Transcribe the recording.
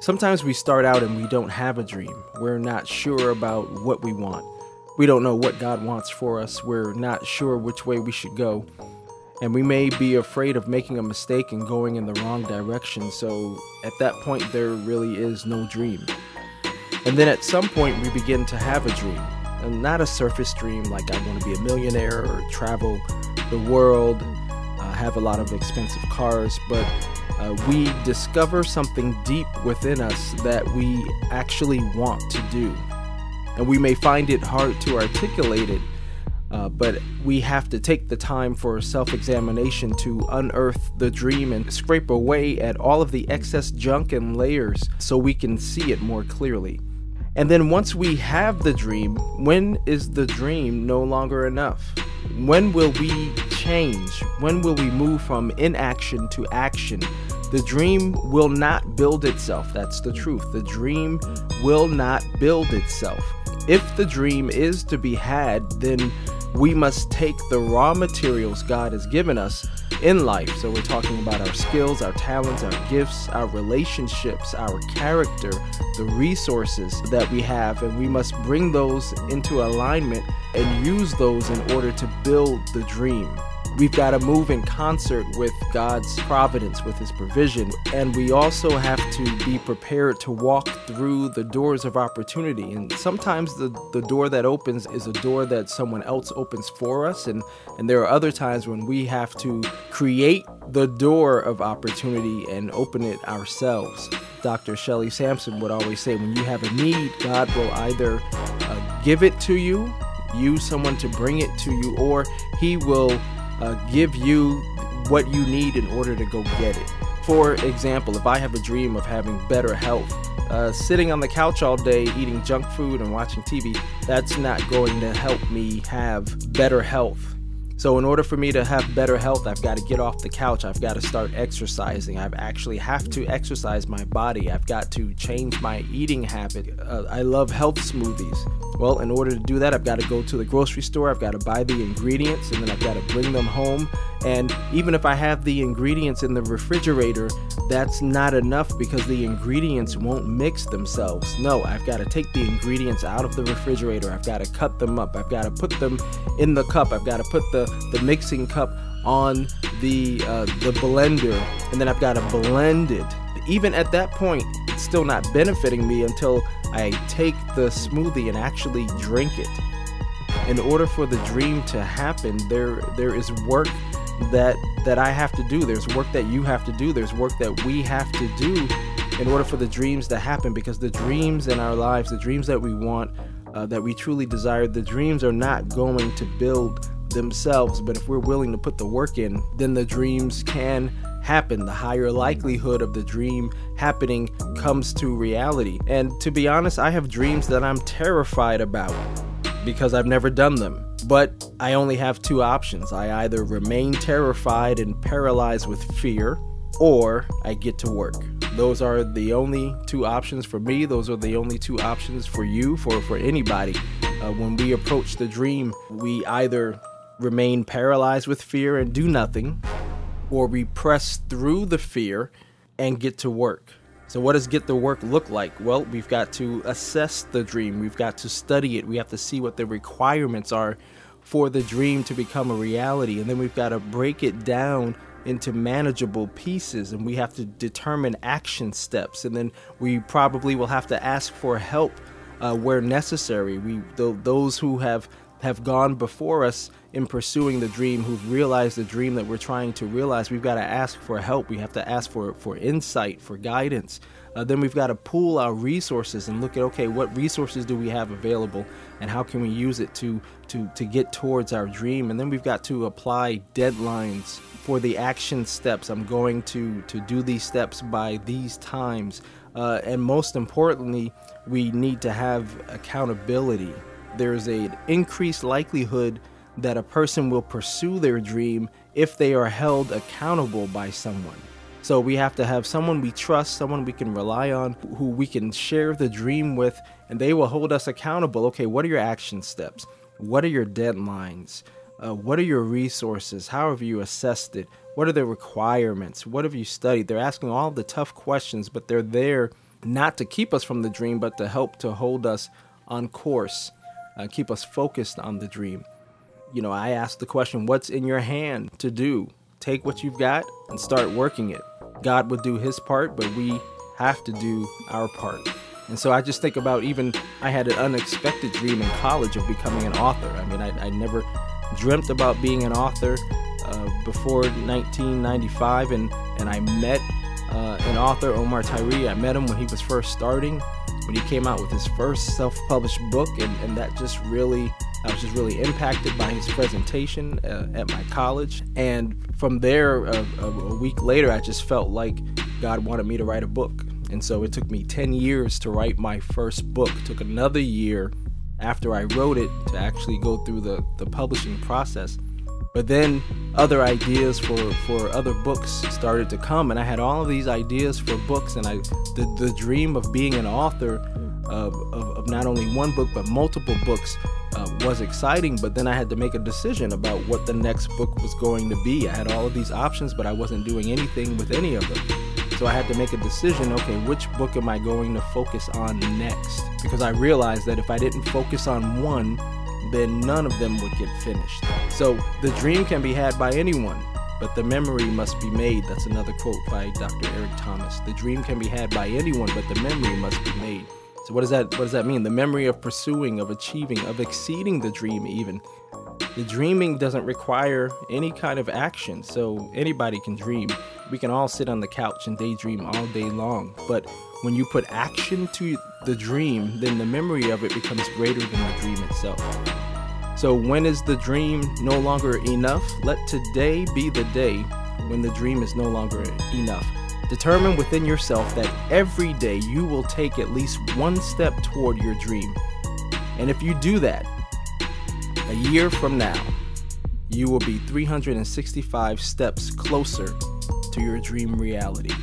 Sometimes we start out and we don't have a dream. We're not sure about what we want. We don't know what God wants for us. We're not sure which way we should go. And we may be afraid of making a mistake and going in the wrong direction. So at that point, there really is no dream. And then at some point, we begin to have a dream. And not a surface dream like I want to be a millionaire or travel the world, uh, have a lot of expensive cars, but uh, we discover something deep within us that we actually want to do. And we may find it hard to articulate it, uh, but we have to take the time for self examination to unearth the dream and scrape away at all of the excess junk and layers so we can see it more clearly. And then once we have the dream, when is the dream no longer enough? When will we change? When will we move from inaction to action? The dream will not build itself. That's the truth. The dream will not build itself. If the dream is to be had, then we must take the raw materials God has given us in life. So we're talking about our skills, our talents, our gifts, our relationships, our character, the resources that we have, and we must bring those into alignment and use those in order to build the dream. We've got to move in concert with God's providence, with His provision. And we also have to be prepared to walk through the doors of opportunity. And sometimes the, the door that opens is a door that someone else opens for us. And, and there are other times when we have to create the door of opportunity and open it ourselves. Dr. Shelley Sampson would always say when you have a need, God will either uh, give it to you, use someone to bring it to you, or He will uh, give you what you need in order to go get it. For example, if I have a dream of having better health, uh, sitting on the couch all day eating junk food and watching TV, that's not going to help me have better health. So, in order for me to have better health, I've got to get off the couch. I've got to start exercising. I've actually have to exercise my body. I've got to change my eating habit. Uh, I love health smoothies. Well, in order to do that, I've got to go to the grocery store. I've got to buy the ingredients and then I've got to bring them home. And even if I have the ingredients in the refrigerator, that's not enough because the ingredients won't mix themselves. No, I've got to take the ingredients out of the refrigerator. I've got to cut them up. I've got to put them in the cup. I've got to put the, the mixing cup on the uh, the blender, and then I've got to blend it. Even at that point, it's still not benefiting me until I take the smoothie and actually drink it. In order for the dream to happen, there there is work that that I have to do. There's work that you have to do. There's work that we have to do in order for the dreams to happen because the dreams in our lives, the dreams that we want, uh, that we truly desire, the dreams are not going to build themselves. But if we're willing to put the work in, then the dreams can happen. The higher likelihood of the dream happening comes to reality. And to be honest, I have dreams that I'm terrified about because I've never done them. But I only have two options. I either remain terrified and paralyzed with fear, or I get to work. Those are the only two options for me. Those are the only two options for you, for, for anybody. Uh, when we approach the dream, we either remain paralyzed with fear and do nothing, or we press through the fear and get to work. So, what does get the work look like? Well, we've got to assess the dream, we've got to study it, we have to see what the requirements are for the dream to become a reality, and then we've got to break it down into manageable pieces and we have to determine action steps. And then we probably will have to ask for help uh, where necessary. We th- those who have have gone before us in pursuing the dream, who've realized the dream that we're trying to realize, we've got to ask for help. We have to ask for for insight, for guidance. Uh, then we've got to pool our resources and look at okay, what resources do we have available, and how can we use it to to to get towards our dream. And then we've got to apply deadlines for the action steps. I'm going to to do these steps by these times. Uh, and most importantly, we need to have accountability there's an increased likelihood that a person will pursue their dream if they are held accountable by someone. So we have to have someone we trust, someone we can rely on, who we can share the dream with, and they will hold us accountable. Okay, what are your action steps? What are your deadlines? Uh, what are your resources? How have you assessed it? What are the requirements? What have you studied? They're asking all the tough questions, but they're there not to keep us from the dream, but to help to hold us on course, uh, keep us focused on the dream. You know, I ask the question, What's in your hand to do? Take what you've got and start working it. God would do his part, but we have to do our part. And so I just think about even I had an unexpected dream in college of becoming an author. I mean, I, I never dreamt about being an author uh, before 1995, and, and I met uh, an author, Omar Tyree. I met him when he was first starting, when he came out with his first self published book, and, and that just really I was just really impacted by his presentation uh, at my college. And from there, uh, a, a, week later, I just felt like God wanted me to write a book. And so it took me 10 years to write my first book. It took another year after I wrote it to actually go through the, the publishing process. But then other ideas for, for other books started to come, and I had all of these ideas for books, and I the, the dream of being an author of, of, of not only one book but multiple books uh, was exciting. But then I had to make a decision about what the next book was going to be. I had all of these options, but I wasn't doing anything with any of them. So I had to make a decision okay, which book am I going to focus on next? Because I realized that if I didn't focus on one, then none of them would get finished. So the dream can be had by anyone, but the memory must be made. That's another quote by Dr. Eric Thomas. The dream can be had by anyone, but the memory must be made. So what does that what does that mean? The memory of pursuing, of achieving, of exceeding the dream even. The dreaming doesn't require any kind of action, so anybody can dream. We can all sit on the couch and daydream all day long, but when you put action to the dream, then the memory of it becomes greater than the dream itself. So, when is the dream no longer enough? Let today be the day when the dream is no longer enough. Determine within yourself that every day you will take at least one step toward your dream. And if you do that, a year from now, you will be 365 steps closer to your dream reality.